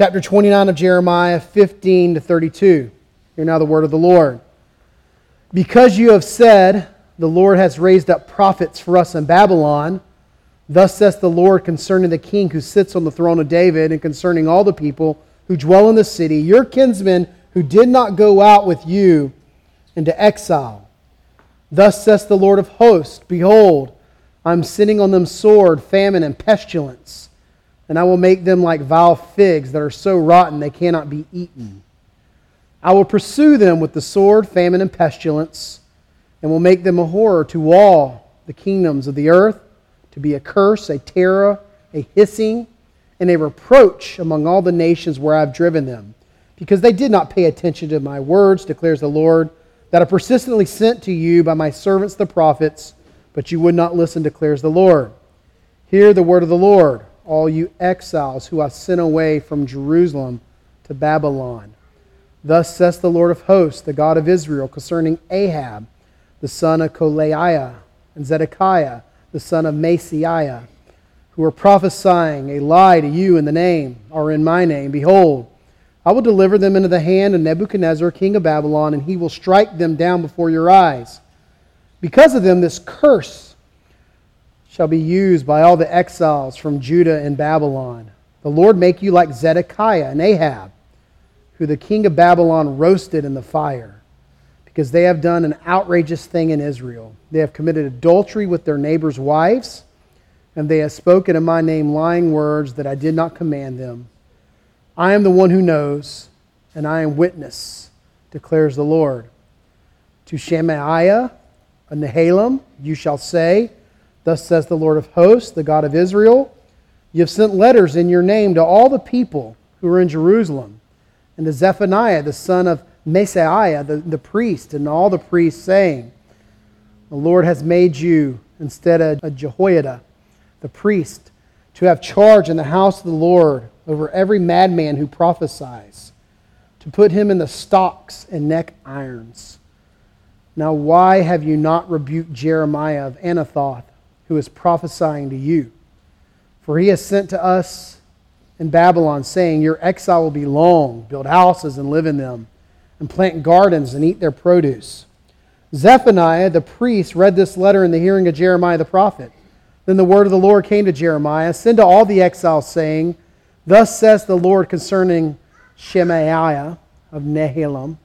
Chapter 29 of Jeremiah, 15 to 32. Hear now the word of the Lord. Because you have said, The Lord has raised up prophets for us in Babylon, thus says the Lord concerning the king who sits on the throne of David, and concerning all the people who dwell in the city, your kinsmen who did not go out with you into exile. Thus says the Lord of hosts Behold, I am sending on them sword, famine, and pestilence, and I will make them like vile figs that are so rotten they cannot be eaten. I will pursue them with the sword, famine, and pestilence, and will make them a horror to all the kingdoms of the earth, to be a curse, a terror, a hissing, and a reproach among all the nations where I have driven them, because they did not pay attention to my words, declares the Lord, that I persistently sent to you by my servants the prophets but you would not listen, declares the Lord. Hear the word of the Lord, all you exiles who I sent away from Jerusalem to Babylon. Thus says the Lord of hosts, the God of Israel, concerning Ahab, the son of Kolaiah, and Zedekiah, the son of Maaseiah, who are prophesying a lie to you in the name, or in my name. Behold, I will deliver them into the hand of Nebuchadnezzar, king of Babylon, and he will strike them down before your eyes. Because of them, this curse shall be used by all the exiles from Judah and Babylon. The Lord make you like Zedekiah and Ahab, who the king of Babylon roasted in the fire, because they have done an outrageous thing in Israel. They have committed adultery with their neighbors' wives, and they have spoken in my name lying words that I did not command them. I am the one who knows, and I am witness, declares the Lord. To Shemaiah, and Nehelam, you shall say, Thus says the Lord of hosts, the God of Israel, You have sent letters in your name to all the people who are in Jerusalem, and to Zephaniah, the son of Maaseiah, the, the priest, and all the priests, saying, The Lord has made you, instead of Jehoiada, the priest, to have charge in the house of the Lord over every madman who prophesies, to put him in the stocks and neck irons now, why have you not rebuked Jeremiah of Anathoth, who is prophesying to you? For he has sent to us in Babylon, saying, Your exile will be long. Build houses and live in them, and plant gardens and eat their produce. Zephaniah the priest read this letter in the hearing of Jeremiah the prophet. Then the word of the Lord came to Jeremiah Send to all the exiles, saying, Thus says the Lord concerning Shemaiah of Nehelam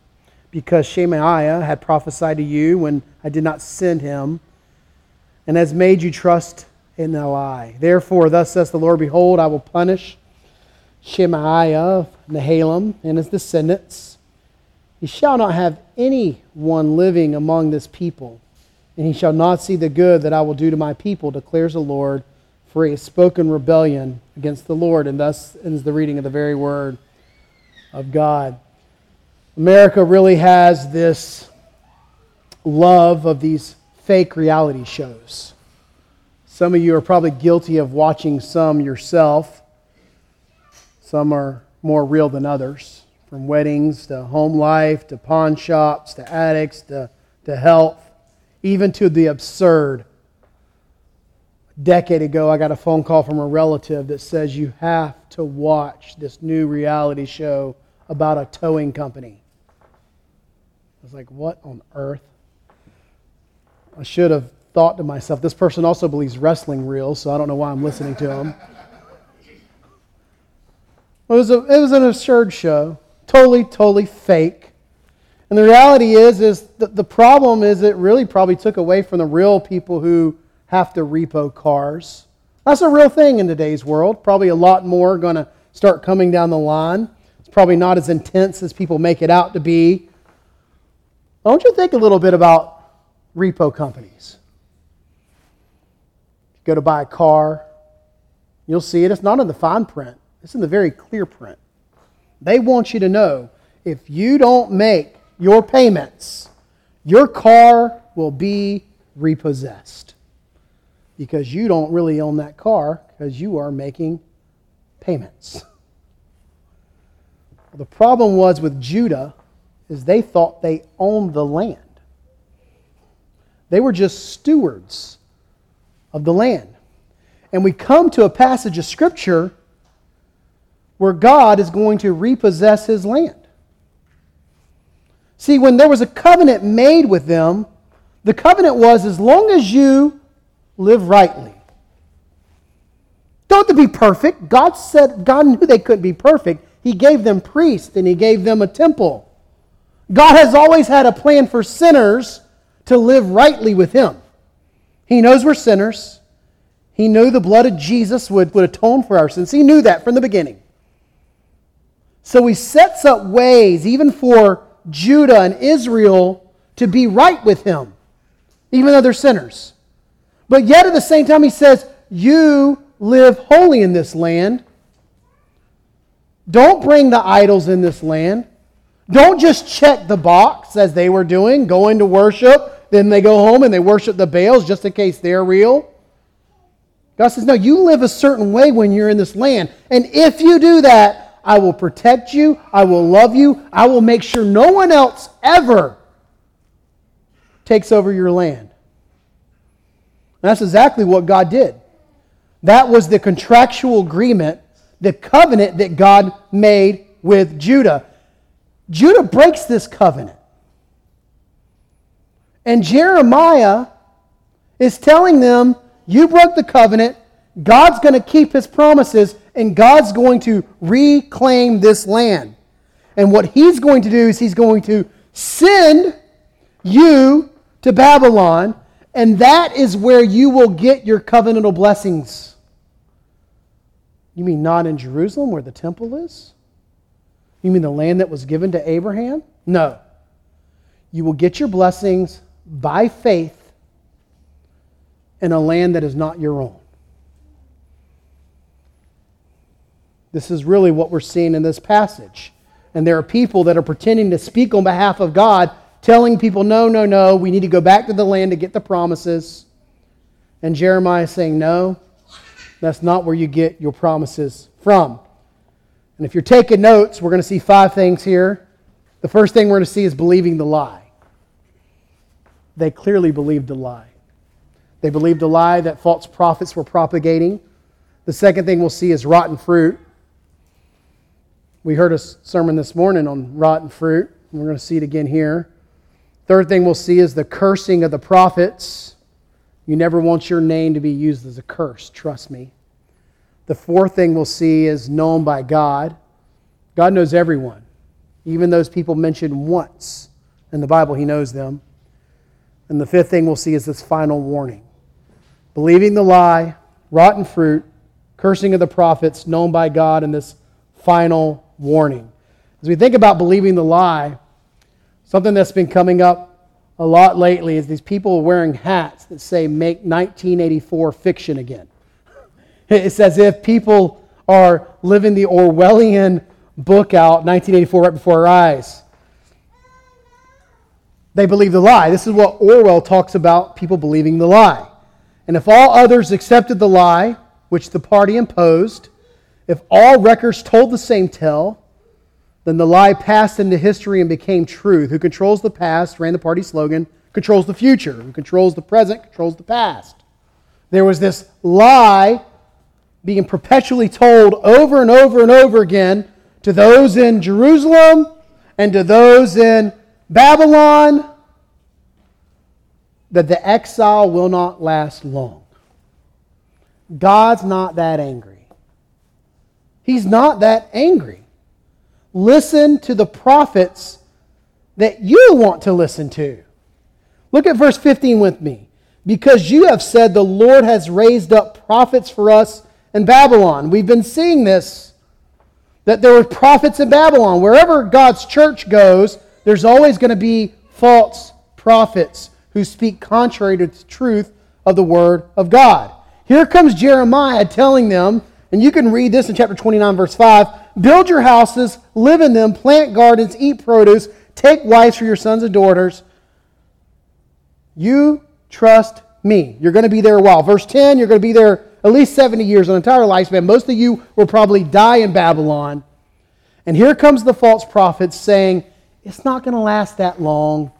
because Shemaiah had prophesied to you when I did not send him, and has made you trust in the lie. Therefore, thus says the Lord Behold, I will punish Shemaiah, Nehelam, and his descendants. He shall not have any one living among this people, and he shall not see the good that I will do to my people, declares the Lord, for he has spoken rebellion against the Lord. And thus ends the reading of the very word of God. America really has this love of these fake reality shows. Some of you are probably guilty of watching some yourself. Some are more real than others, from weddings to home life to pawn shops to addicts to, to health, even to the absurd. A decade ago, I got a phone call from a relative that says you have to watch this new reality show about a towing company I was like, what on earth? I should have thought to myself, this person also believes wrestling real, so I don't know why I'm listening to him. It was, a, it was an absurd show, totally, totally fake. And the reality is, is that the problem is it really probably took away from the real people who have to repo cars. That's a real thing in today's world. Probably a lot more going to start coming down the line. It's probably not as intense as people make it out to be. Don't you think a little bit about repo companies? You go to buy a car, you'll see it. It's not in the fine print, it's in the very clear print. They want you to know if you don't make your payments, your car will be repossessed because you don't really own that car because you are making payments. The problem was with Judah is they thought they owned the land. They were just stewards of the land. And we come to a passage of Scripture where God is going to repossess his land. See, when there was a covenant made with them, the covenant was as long as you live rightly. Don't to be perfect. God said God knew they couldn't be perfect. He gave them priests and he gave them a temple. God has always had a plan for sinners to live rightly with him. He knows we're sinners. He knew the blood of Jesus would, would atone for our sins. He knew that from the beginning. So he sets up ways, even for Judah and Israel, to be right with him, even though they're sinners. But yet at the same time, he says, You live holy in this land. Don't bring the idols in this land. Don't just check the box as they were doing, going to worship, then they go home and they worship the Baals just in case they're real. God says, No, you live a certain way when you're in this land. And if you do that, I will protect you, I will love you, I will make sure no one else ever takes over your land. And that's exactly what God did. That was the contractual agreement, the covenant that God made with Judah. Judah breaks this covenant. And Jeremiah is telling them, You broke the covenant. God's going to keep his promises, and God's going to reclaim this land. And what he's going to do is he's going to send you to Babylon, and that is where you will get your covenantal blessings. You mean not in Jerusalem where the temple is? You mean the land that was given to Abraham? No. You will get your blessings by faith in a land that is not your own. This is really what we're seeing in this passage. And there are people that are pretending to speak on behalf of God, telling people, no, no, no, we need to go back to the land to get the promises. And Jeremiah is saying, no, that's not where you get your promises from. And if you're taking notes, we're going to see five things here. The first thing we're going to see is believing the lie. They clearly believed a lie. They believed a lie that false prophets were propagating. The second thing we'll see is rotten fruit. We heard a sermon this morning on rotten fruit. And we're going to see it again here. Third thing we'll see is the cursing of the prophets. You never want your name to be used as a curse, trust me. The fourth thing we'll see is known by God. God knows everyone, even those people mentioned once in the Bible, He knows them. And the fifth thing we'll see is this final warning believing the lie, rotten fruit, cursing of the prophets, known by God, and this final warning. As we think about believing the lie, something that's been coming up a lot lately is these people wearing hats that say, Make 1984 fiction again. It's as if people are living the Orwellian book out, 1984, right before our eyes. They believe the lie. This is what Orwell talks about people believing the lie. And if all others accepted the lie, which the party imposed, if all records told the same tale, then the lie passed into history and became truth. Who controls the past, ran the party slogan, controls the future. Who controls the present, controls the past. There was this lie being perpetually told over and over and over again to those in Jerusalem and to those in Babylon that the exile will not last long. God's not that angry. He's not that angry. Listen to the prophets that you want to listen to. Look at verse 15 with me. Because you have said, The Lord has raised up prophets for us in Babylon. We've been seeing this that there were prophets in Babylon. Wherever God's church goes, there's always going to be false prophets who speak contrary to the truth of the Word of God. Here comes Jeremiah telling them, and you can read this in chapter 29, verse 5 build your houses, live in them, plant gardens, eat produce, take wives for your sons and daughters. You trust me. You're going to be there a while. Verse 10, you're going to be there at least 70 years, an entire lifespan. Most of you will probably die in Babylon. And here comes the false prophets saying, it's not going to last that long.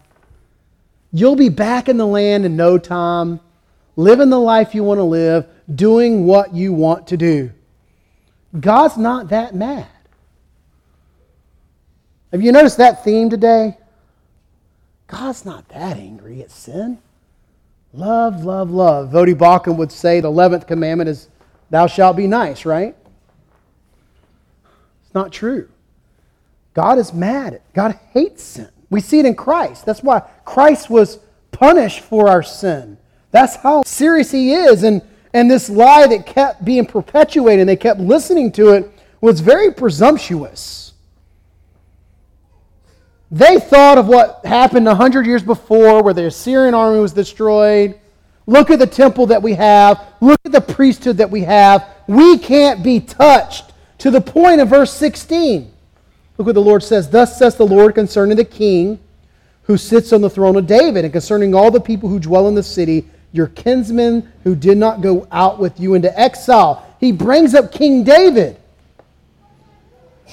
You'll be back in the land in no time, living the life you want to live, doing what you want to do. God's not that mad. Have you noticed that theme today? God's not that angry at sin. Love, love, love. Voddie Baucham would say the 11th commandment is, Thou shalt be nice, right? It's not true. God is mad. God hates sin. We see it in Christ. That's why Christ was punished for our sin. That's how serious he is. And, and this lie that kept being perpetuated and they kept listening to it was very presumptuous. They thought of what happened 100 years before, where the Assyrian army was destroyed. Look at the temple that we have. Look at the priesthood that we have. We can't be touched. To the point of verse 16. Look what the Lord says. Thus says the Lord concerning the king who sits on the throne of David, and concerning all the people who dwell in the city, your kinsmen who did not go out with you into exile. He brings up King David.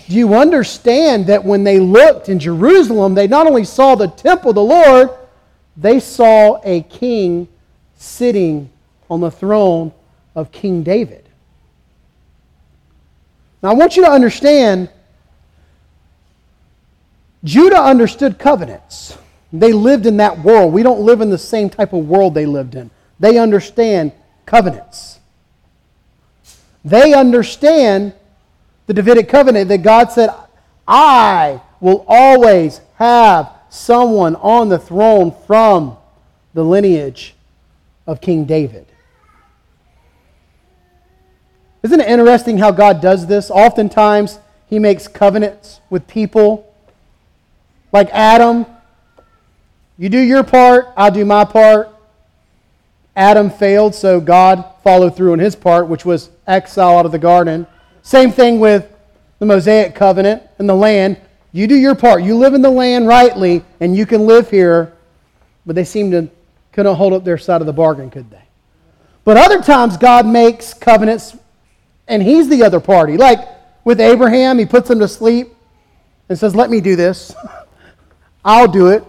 Do you understand that when they looked in Jerusalem, they not only saw the temple of the Lord, they saw a king sitting on the throne of King David? Now, I want you to understand Judah understood covenants. They lived in that world. We don't live in the same type of world they lived in. They understand covenants. They understand the Davidic covenant that God said, I will always have someone on the throne from the lineage of King David. Isn't it interesting how God does this? Oftentimes, He makes covenants with people. Like Adam, you do your part, I'll do my part. Adam failed, so God followed through on his part, which was exile out of the garden. Same thing with the Mosaic covenant and the land. You do your part. You live in the land rightly, and you can live here. But they seem to couldn't hold up their side of the bargain, could they? But other times, God makes covenants, and He's the other party. Like with Abraham, He puts him to sleep and says, Let me do this. I'll do it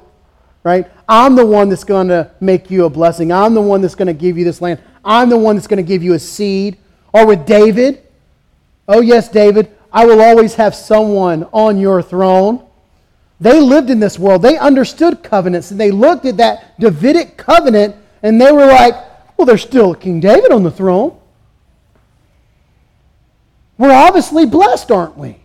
right? I'm the one that's going to make you a blessing. I'm the one that's going to give you this land. I'm the one that's going to give you a seed. Or with David, oh, yes, David, I will always have someone on your throne. They lived in this world. They understood covenants, and they looked at that Davidic covenant, and they were like, well, there's still King David on the throne. We're obviously blessed, aren't we?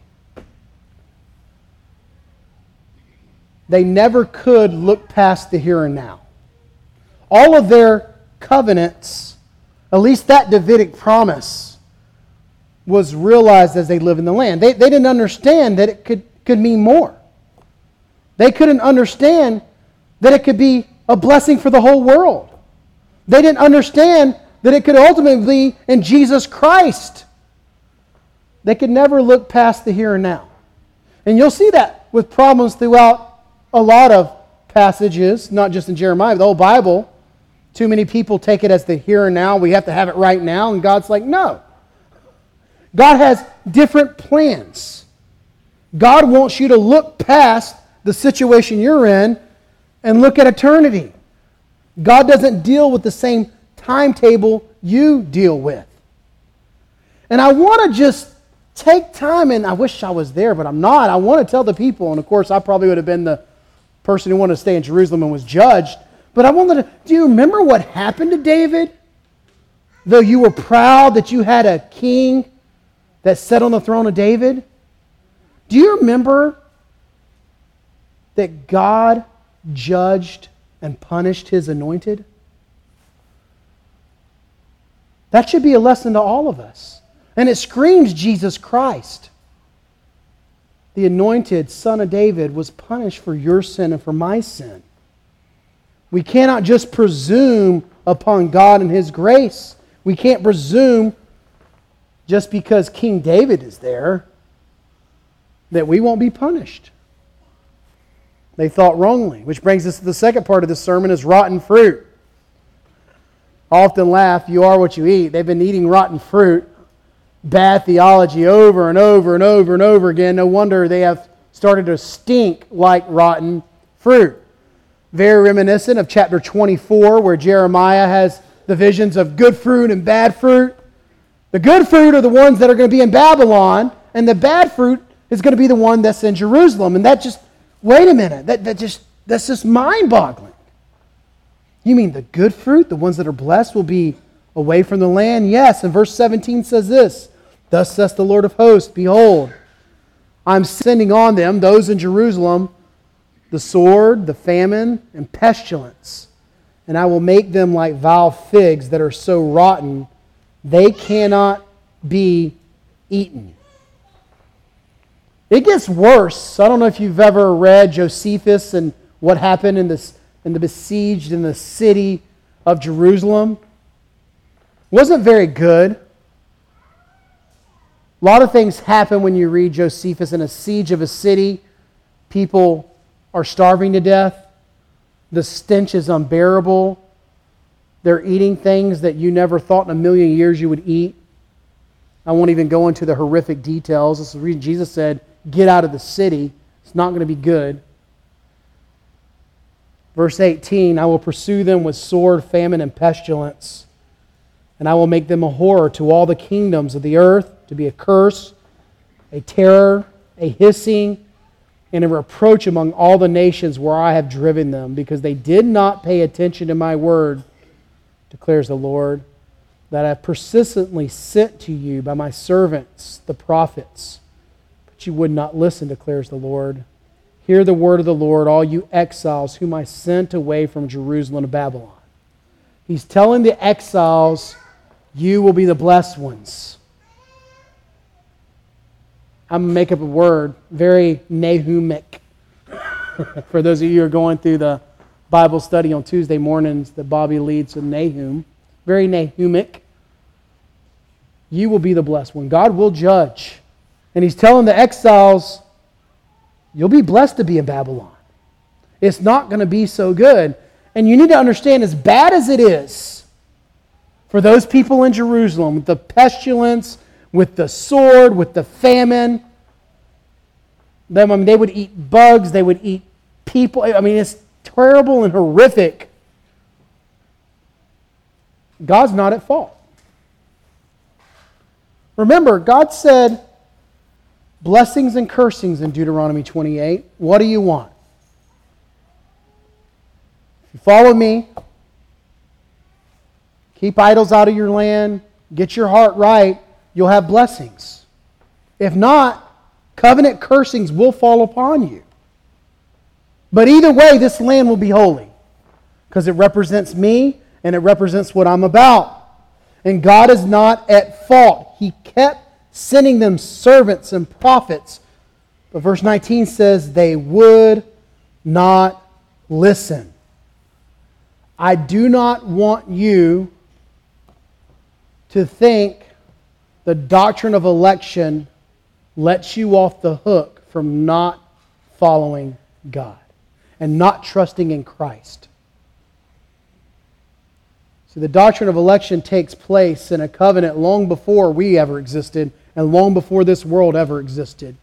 They never could look past the here and now. All of their covenants, at least that Davidic promise, was realized as they live in the land. They, they didn't understand that it could, could mean more. They couldn't understand that it could be a blessing for the whole world. They didn't understand that it could ultimately be in Jesus Christ. They could never look past the here and now. And you'll see that with problems throughout a lot of passages, not just in Jeremiah, the whole Bible. Too many people take it as the here and now. We have to have it right now. And God's like, no. God has different plans. God wants you to look past the situation you're in and look at eternity. God doesn't deal with the same timetable you deal with. And I want to just take time, and I wish I was there, but I'm not. I want to tell the people, and of course, I probably would have been the person who wanted to stay in Jerusalem and was judged. But I wanted to, do you remember what happened to David? Though you were proud that you had a king that sat on the throne of David, do you remember that God judged and punished his anointed? That should be a lesson to all of us. And it screams Jesus Christ the anointed son of David, was punished for your sin and for my sin. We cannot just presume upon God and His grace. We can't presume just because King David is there that we won't be punished. They thought wrongly, which brings us to the second part of this sermon is rotten fruit. Often laugh, you are what you eat. They've been eating rotten fruit bad theology over and over and over and over again. No wonder they have started to stink like rotten fruit. Very reminiscent of chapter 24, where Jeremiah has the visions of good fruit and bad fruit. The good fruit are the ones that are going to be in Babylon, and the bad fruit is going to be the one that's in Jerusalem. And that just, wait a minute, that, that just, that's just mind boggling. You mean the good fruit, the ones that are blessed, will be away from the land? Yes. And verse 17 says this Thus says the Lord of hosts, Behold, I'm sending on them, those in Jerusalem, the sword, the famine, and pestilence. And I will make them like vile figs that are so rotten, they cannot be eaten. It gets worse. I don't know if you've ever read Josephus and what happened in, this, in the besieged in the city of Jerusalem. Wasn't very good. A lot of things happen when you read Josephus in a siege of a city. People are starving to death. The stench is unbearable. They're eating things that you never thought in a million years you would eat. I won't even go into the horrific details. This is the reason Jesus said, Get out of the city. It's not going to be good. Verse 18 I will pursue them with sword, famine, and pestilence, and I will make them a horror to all the kingdoms of the earth, to be a curse, a terror, a hissing, and a reproach among all the nations where I have driven them, because they did not pay attention to my word, declares the Lord, that I have persistently sent to you by my servants, the prophets. But you would not listen, declares the Lord. Hear the word of the Lord, all you exiles whom I sent away from Jerusalem to Babylon. He's telling the exiles, You will be the blessed ones. I'm going to make up a word, very Nahumic. For those of you who are going through the Bible study on Tuesday mornings that Bobby leads in Nahum, very Nahumic. You will be the blessed one. God will judge. And he's telling the exiles, you'll be blessed to be in Babylon. It's not going to be so good. And you need to understand, as bad as it is for those people in Jerusalem, with the pestilence, with the sword, with the famine. Them, I mean, they would eat bugs, they would eat people. I mean, it's terrible and horrific. God's not at fault. Remember, God said blessings and cursings in Deuteronomy 28. What do you want? If you follow me, keep idols out of your land, get your heart right, you'll have blessings. If not, covenant cursings will fall upon you. But either way, this land will be holy because it represents me and it represents what I'm about. And God is not at fault. He kept sending them servants and prophets. But verse 19 says, they would not listen. I do not want you to think the doctrine of election lets you off the hook from not following God and not trusting in Christ. See, the doctrine of election takes place in a covenant long before we ever existed and long before this world ever existed.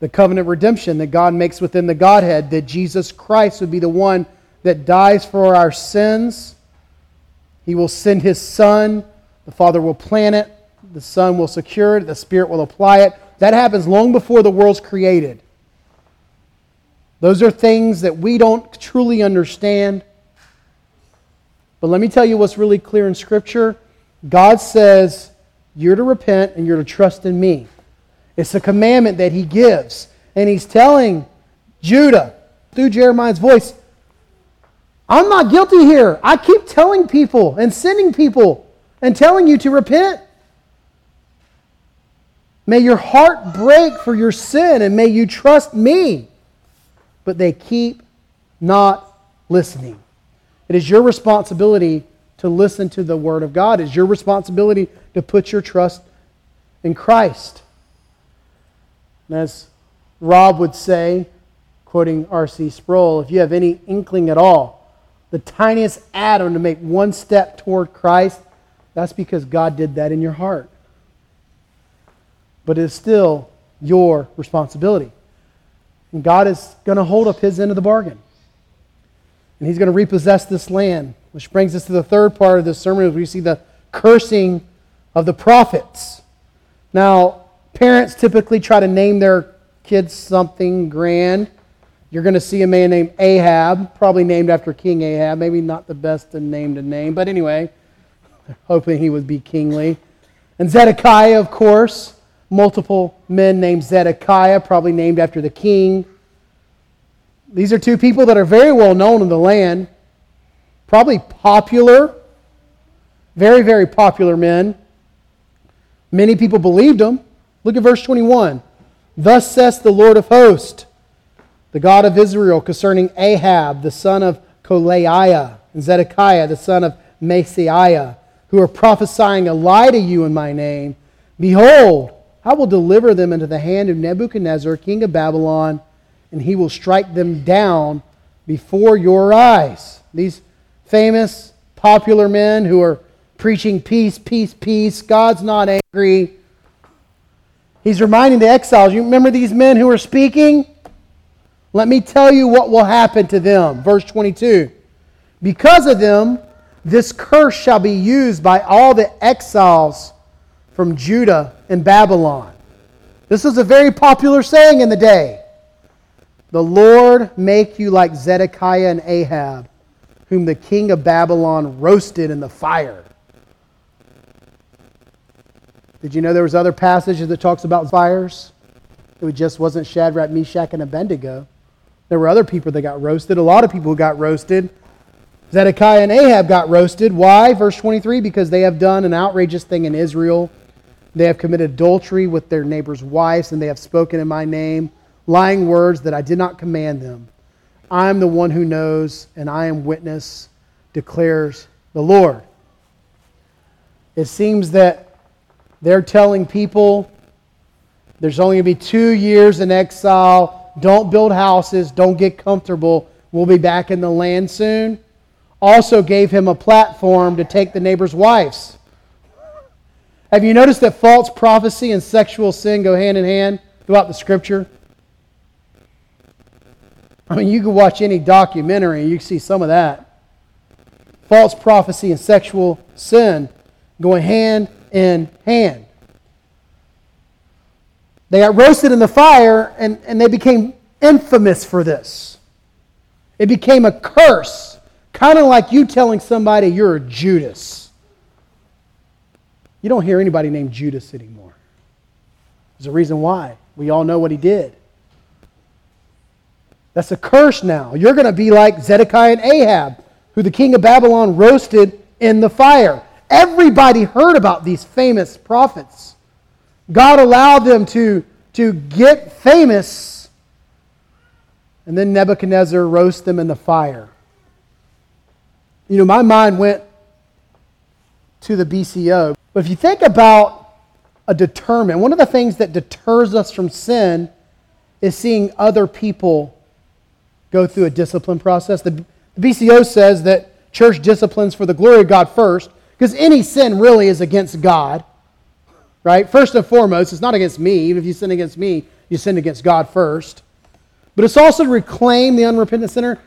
The covenant redemption that God makes within the Godhead, that Jesus Christ would be the one that dies for our sins. He will send his Son. The Father will plan it the Son will secure it, the Spirit will apply it. That happens long before the world's created. Those are things that we don't truly understand. But let me tell you what's really clear in Scripture. God says, You're to repent and you're to trust in me. It's a commandment that He gives. And He's telling Judah through Jeremiah's voice, I'm not guilty here. I keep telling people and sending people and telling you to repent. May your heart break for your sin and may you trust me. But they keep not listening. It is your responsibility to listen to the Word of God. It is your responsibility to put your trust in Christ. And as Rob would say, quoting R.C. Sproul, if you have any inkling at all, the tiniest atom to make one step toward Christ, that's because God did that in your heart but it is still your responsibility. And God is going to hold up his end of the bargain. And he's going to repossess this land, which brings us to the third part of this sermon where we see the cursing of the prophets. Now, parents typically try to name their kids something grand. You're going to see a man named Ahab, probably named after King Ahab. Maybe not the best name to name, but anyway, hoping he would be kingly. And Zedekiah, of course, multiple men named Zedekiah, probably named after the king. These are two people that are very well known in the land, probably popular, very, very popular men. Many people believed them. Look at verse 21. Thus says the Lord of hosts the God of Israel, concerning Ahab, the son of Kolaiah, and Zedekiah, the son of Maaseiah, who are prophesying a lie to you in my name. Behold, I will deliver them into the hand of Nebuchadnezzar, king of Babylon, and he will strike them down before your eyes. These famous, popular men who are preaching peace, peace, peace, God's not angry. He's reminding the exiles, you remember these men who are speaking? Let me tell you what will happen to them. Verse 22. Because of them, this curse shall be used by all the exiles from Judah and Babylon. This was a very popular saying in the day. The Lord make you like Zedekiah and Ahab, whom the king of Babylon roasted in the fire. Did you know there was other passages that talks about fires? It just wasn't Shadrach, Meshach, and Abednego. There were other people that got roasted, a lot of people got roasted. Zedekiah and Ahab got roasted. Why? Verse 23 because they have done an outrageous thing in Israel. They have committed adultery with their neighbors' wives, and they have spoken in my name lying words that I did not command them. I am the one who knows, and I am witness, declares the Lord. It seems that they're telling people there's only going to be two years in exile don't build houses. Don't get comfortable. We'll be back in the land soon. Also gave him a platform to take the neighbor's wives. Have you noticed that false prophecy and sexual sin go hand in hand throughout the scripture? I mean, you can watch any documentary, and you see some of that. False prophecy and sexual sin going hand in hand. They got roasted in the fire and, and they became infamous for this. It became a curse, kind of like you telling somebody you're a Judas. You don't hear anybody named Judas anymore. There's a reason why. We all know what he did. That's a curse now. You're going to be like Zedekiah and Ahab, who the king of Babylon roasted in the fire. Everybody heard about these famous prophets. God allowed them to, to get famous, and then Nebuchadnezzar roast them in the fire. You know, my mind went to the BCO. But if you think about a determined, one of the things that deters us from sin is seeing other people go through a discipline process. The BCO says that church disciplines for the glory of God first, because any sin really is against God right? First and foremost, it's not against me. Even if you sin against me, you sin against God first. But it's also to reclaim the unrepentant sinner.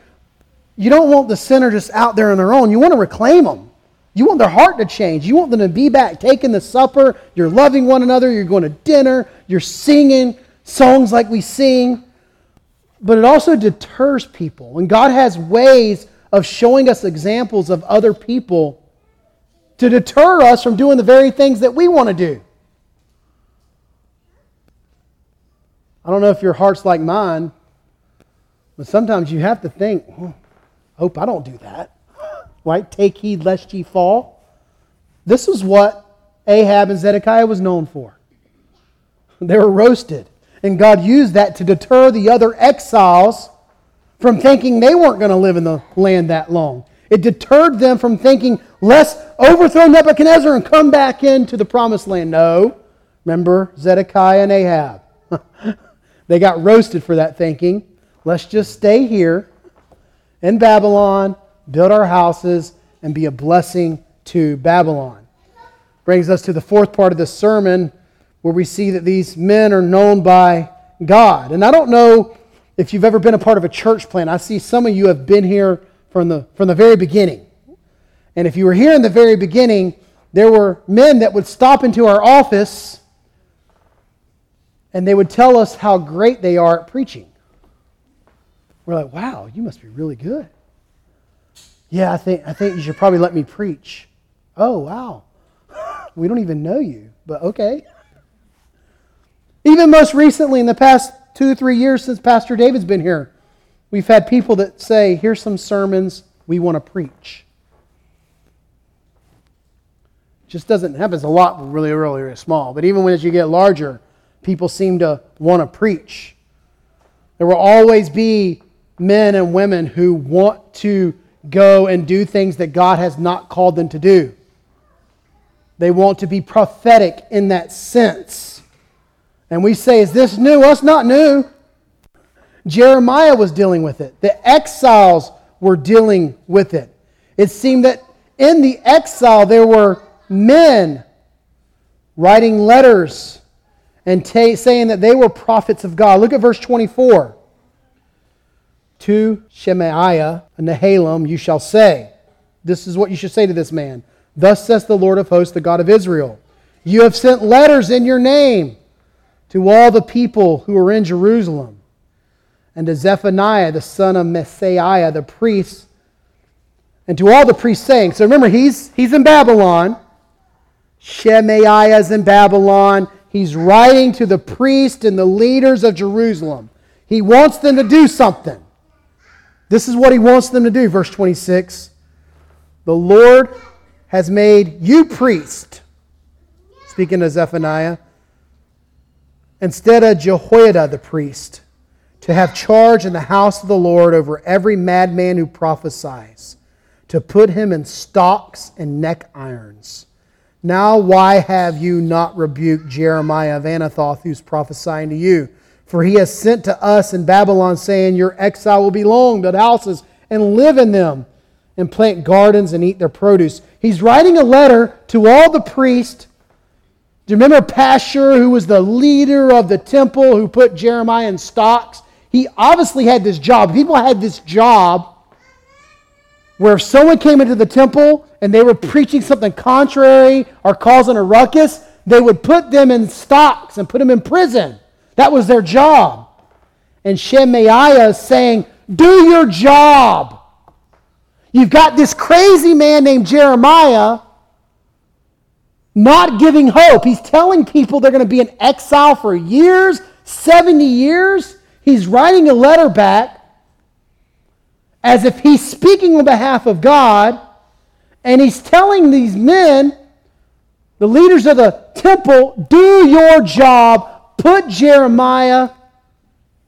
You don't want the sinner just out there on their own. You want to reclaim them. You want their heart to change. You want them to be back, taking the supper. You're loving one another. You're going to dinner. You're singing songs like we sing. But it also deters people. And God has ways of showing us examples of other people to deter us from doing the very things that we want to do. I don't know if your heart's like mine, but sometimes you have to think, oh, hope I don't do that. Right? Take heed lest ye fall. This is what Ahab and Zedekiah was known for. They were roasted. And God used that to deter the other exiles from thinking they weren't going to live in the land that long. It deterred them from thinking, let's overthrow Nebuchadnezzar and come back into the promised land. No. Remember Zedekiah and Ahab. They got roasted for that thinking. Let's just stay here in Babylon, build our houses, and be a blessing to Babylon. Brings us to the fourth part of the sermon where we see that these men are known by God. And I don't know if you've ever been a part of a church plan. I see some of you have been here from the, from the very beginning. And if you were here in the very beginning, there were men that would stop into our office and they would tell us how great they are at preaching. We're like, wow, you must be really good. Yeah, I think, I think you should probably let me preach. Oh, wow. We don't even know you, but okay. Even most recently, in the past two, or three years since Pastor David's been here, we've had people that say, here's some sermons we want to preach. Just doesn't happen a lot really, really, really small. But even when as you get larger, people seem to want to preach. There will always be men and women who want to go and do things that God has not called them to do. They want to be prophetic in that sense. And we say, Is this new? Well, it's not new. Jeremiah was dealing with it, the exiles were dealing with it. It seemed that in the exile there were men writing letters and t- saying that they were prophets of God. Look at verse 24. To Shemaiah and Nehelam you shall say, This is what you should say to this man. Thus says the Lord of hosts, the God of Israel You have sent letters in your name to all the people who are in Jerusalem, and to Zephaniah, the son of Maaseiah, the priest, and to all the priests, saying, So remember, he's, he's in Babylon. Shemaiah is in Babylon. He's writing to the priests and the leaders of Jerusalem. He wants them to do something. This is what he wants them to do, verse 26. The Lord has made you priest, speaking to Zephaniah, instead of Jehoiada the priest, to have charge in the house of the Lord over every madman who prophesies, to put him in stocks and neck irons. Now, why have you not rebuked Jeremiah of Anathoth, who's prophesying to you? For he has sent to us in Babylon, saying, Your exile will be long, build houses and live in them and plant gardens and eat their produce. He's writing a letter to all the priests. Do you remember Pashur, who was the leader of the temple, who put Jeremiah in stocks? He obviously had this job. People had this job where if someone came into the temple and they were preaching something contrary or causing a ruckus, they would put them in stocks and put them in prison. That was their job. And Shemaiah is saying, Do your job. You've got this crazy man named Jeremiah not giving hope. He's telling people they're going to be in exile for years, 70 years. He's writing a letter back as if he's speaking on behalf of God, and he's telling these men, the leaders of the temple, do your job, put Jeremiah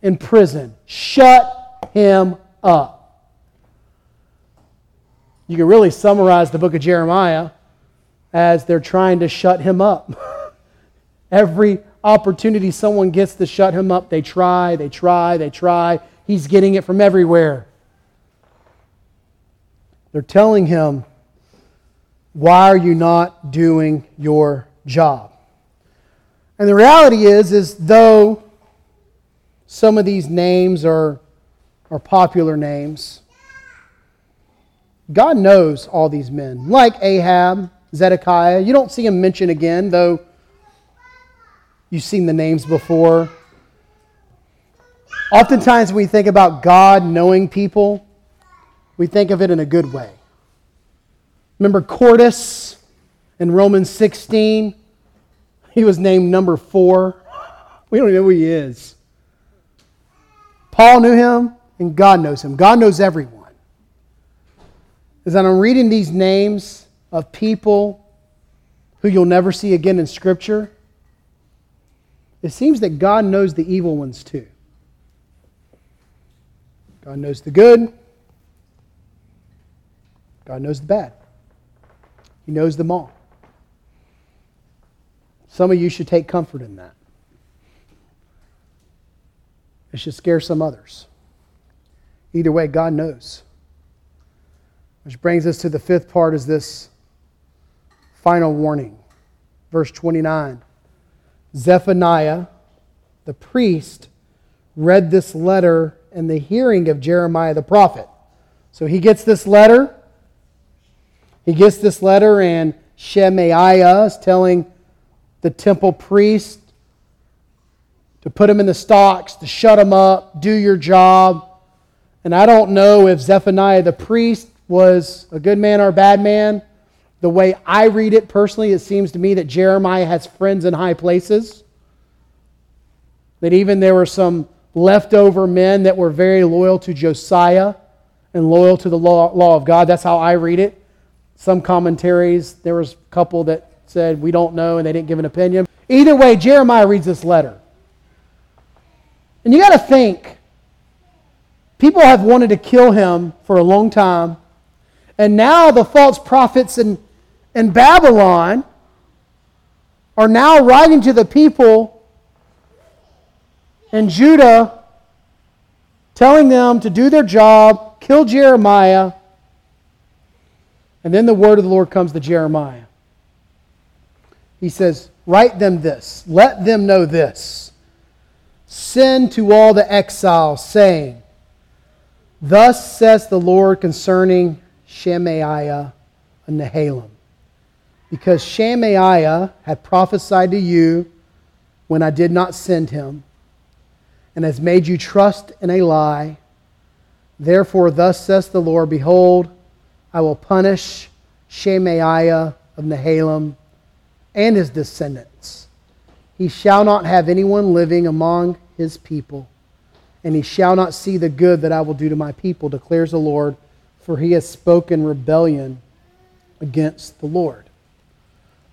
in prison, shut him up. You can really summarize the book of Jeremiah as they're trying to shut him up. Every opportunity someone gets to shut him up, they try, they try, they try. He's getting it from everywhere. They're telling him, Why are you not doing your job? And the reality is, is though some of these names are, are popular names, God knows all these men, like Ahab, Zedekiah. You don't see him mentioned again, though you've seen the names before. Oftentimes, when we think about God knowing people, we think of it in a good way. Remember Quartus in Romans 16? He was named number four. We don't even know who he is. Paul knew him, and God knows him. God knows everyone that I'm reading these names of people who you'll never see again in Scripture. It seems that God knows the evil ones too. God knows the good. God knows the bad. He knows them all. Some of you should take comfort in that. It should scare some others. Either way, God knows. Which brings us to the fifth part is this final warning. Verse 29. Zephaniah, the priest, read this letter in the hearing of Jeremiah the prophet. So he gets this letter. He gets this letter, and Shemaiah is telling the temple priest to put him in the stocks, to shut him up, do your job. And I don't know if Zephaniah the priest was a good man or a bad man. The way I read it personally, it seems to me that Jeremiah has friends in high places. That even there were some leftover men that were very loyal to Josiah and loyal to the law, law of God. That's how I read it. Some commentaries, there was a couple that said, we don't know, and they didn't give an opinion. Either way, Jeremiah reads this letter. And you got to think, people have wanted to kill him for a long time. And now the false prophets in, in Babylon are now writing to the people in Judah, telling them to do their job, kill Jeremiah. And then the word of the Lord comes to Jeremiah. He says, Write them this, let them know this. Send to all the exiles, saying, Thus says the Lord concerning Shemaiah and Nehelam. Because Shemaiah had prophesied to you when I did not send him, and has made you trust in a lie. Therefore, thus says the Lord Behold, I will punish Shemaiah of Nehelam and his descendants. He shall not have anyone living among his people, and he shall not see the good that I will do to my people, declares the Lord, for he has spoken rebellion against the Lord.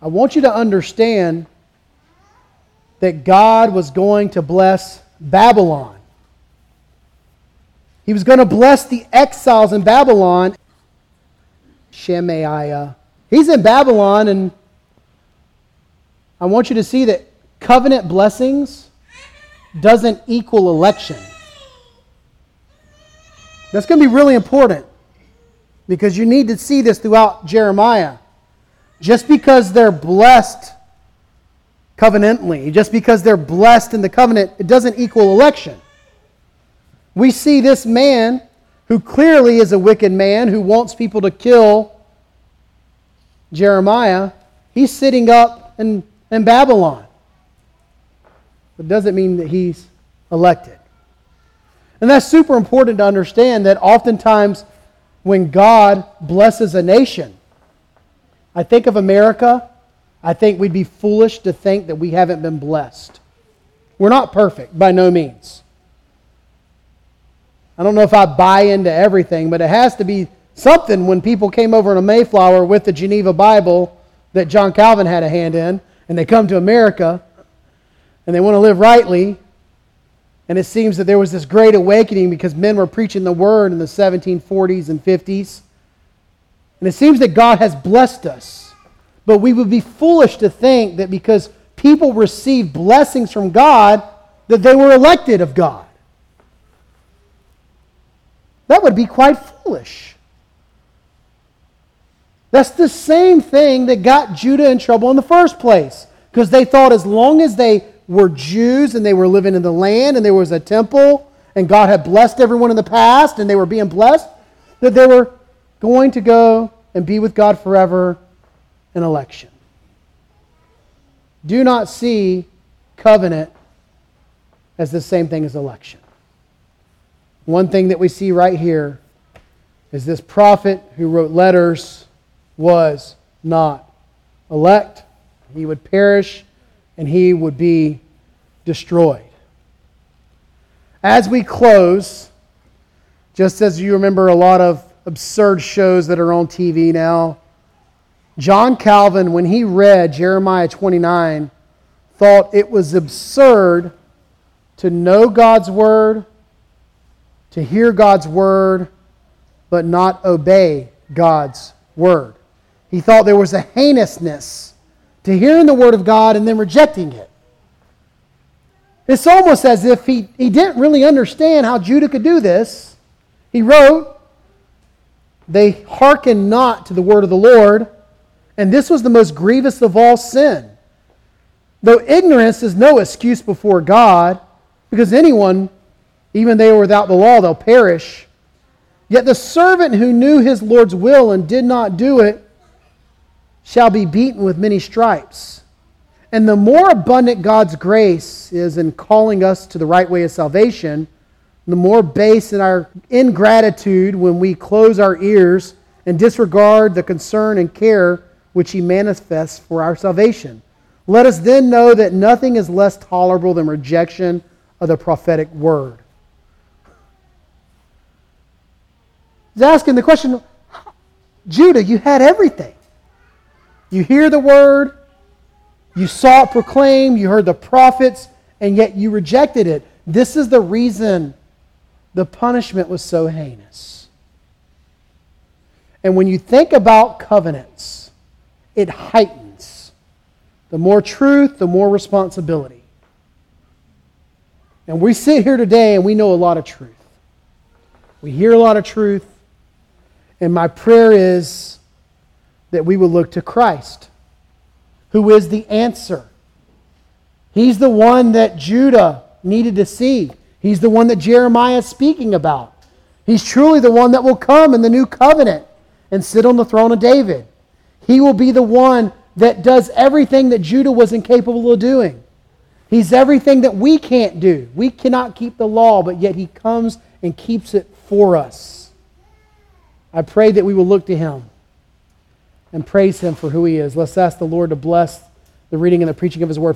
I want you to understand that God was going to bless Babylon. He was going to bless the exiles in Babylon. Shemaiah. He's in Babylon, and I want you to see that covenant blessings doesn't equal election. That's going to be really important because you need to see this throughout Jeremiah. Just because they're blessed covenantally, just because they're blessed in the covenant, it doesn't equal election. We see this man who clearly is a wicked man who wants people to kill Jeremiah. He's sitting up in, in Babylon but doesn't mean that he's elected. And that's super important to understand that oftentimes when God blesses a nation, I think of America, I think we'd be foolish to think that we haven't been blessed. We're not perfect, by no means. I don't know if I buy into everything, but it has to be something when people came over in a Mayflower with the Geneva Bible that John Calvin had a hand in, and they come to America and they want to live rightly. And it seems that there was this great awakening because men were preaching the word in the 1740s and 50s. And it seems that God has blessed us. But we would be foolish to think that because people received blessings from God, that they were elected of God. That would be quite foolish. That's the same thing that got Judah in trouble in the first place. Because they thought as long as they were Jews and they were living in the land and there was a temple and God had blessed everyone in the past and they were being blessed, that they were going to go and be with God forever in election. Do not see covenant as the same thing as election. One thing that we see right here is this prophet who wrote letters was not elect. He would perish and he would be destroyed. As we close, just as you remember a lot of absurd shows that are on TV now, John Calvin, when he read Jeremiah 29, thought it was absurd to know God's word, to hear God's word, but not obey God's word. He thought there was a heinousness to hearing the Word of God and then rejecting it. It's almost as if he, he didn't really understand how Judah could do this. He wrote, They hearken not to the word of the Lord, and this was the most grievous of all sin. Though ignorance is no excuse before God, because anyone, even they were without the law, they'll perish. Yet the servant who knew his Lord's will and did not do it, shall be beaten with many stripes. And the more abundant God's grace is in calling us to the right way of salvation, the more base in our ingratitude when we close our ears and disregard the concern and care which He manifests for our salvation. Let us then know that nothing is less tolerable than rejection of the prophetic word. He's asking the question Judah, you had everything. You hear the word, you saw it proclaimed, you heard the prophets, and yet you rejected it. This is the reason the punishment was so heinous. And when you think about covenants, it heightens. The more truth, the more responsibility. And we sit here today and we know a lot of truth. We hear a lot of truth. And my prayer is that we will look to Christ, who is the answer. He's the one that Judah needed to see. He's the one that Jeremiah is speaking about. He's truly the one that will come in the new covenant and sit on the throne of David. He will be the one that does everything that Judah was incapable of doing. He's everything that we can't do. We cannot keep the law, but yet He comes and keeps it for us. I pray that we will look to Him and praise Him for who He is. Let's ask the Lord to bless the reading and the preaching of His word.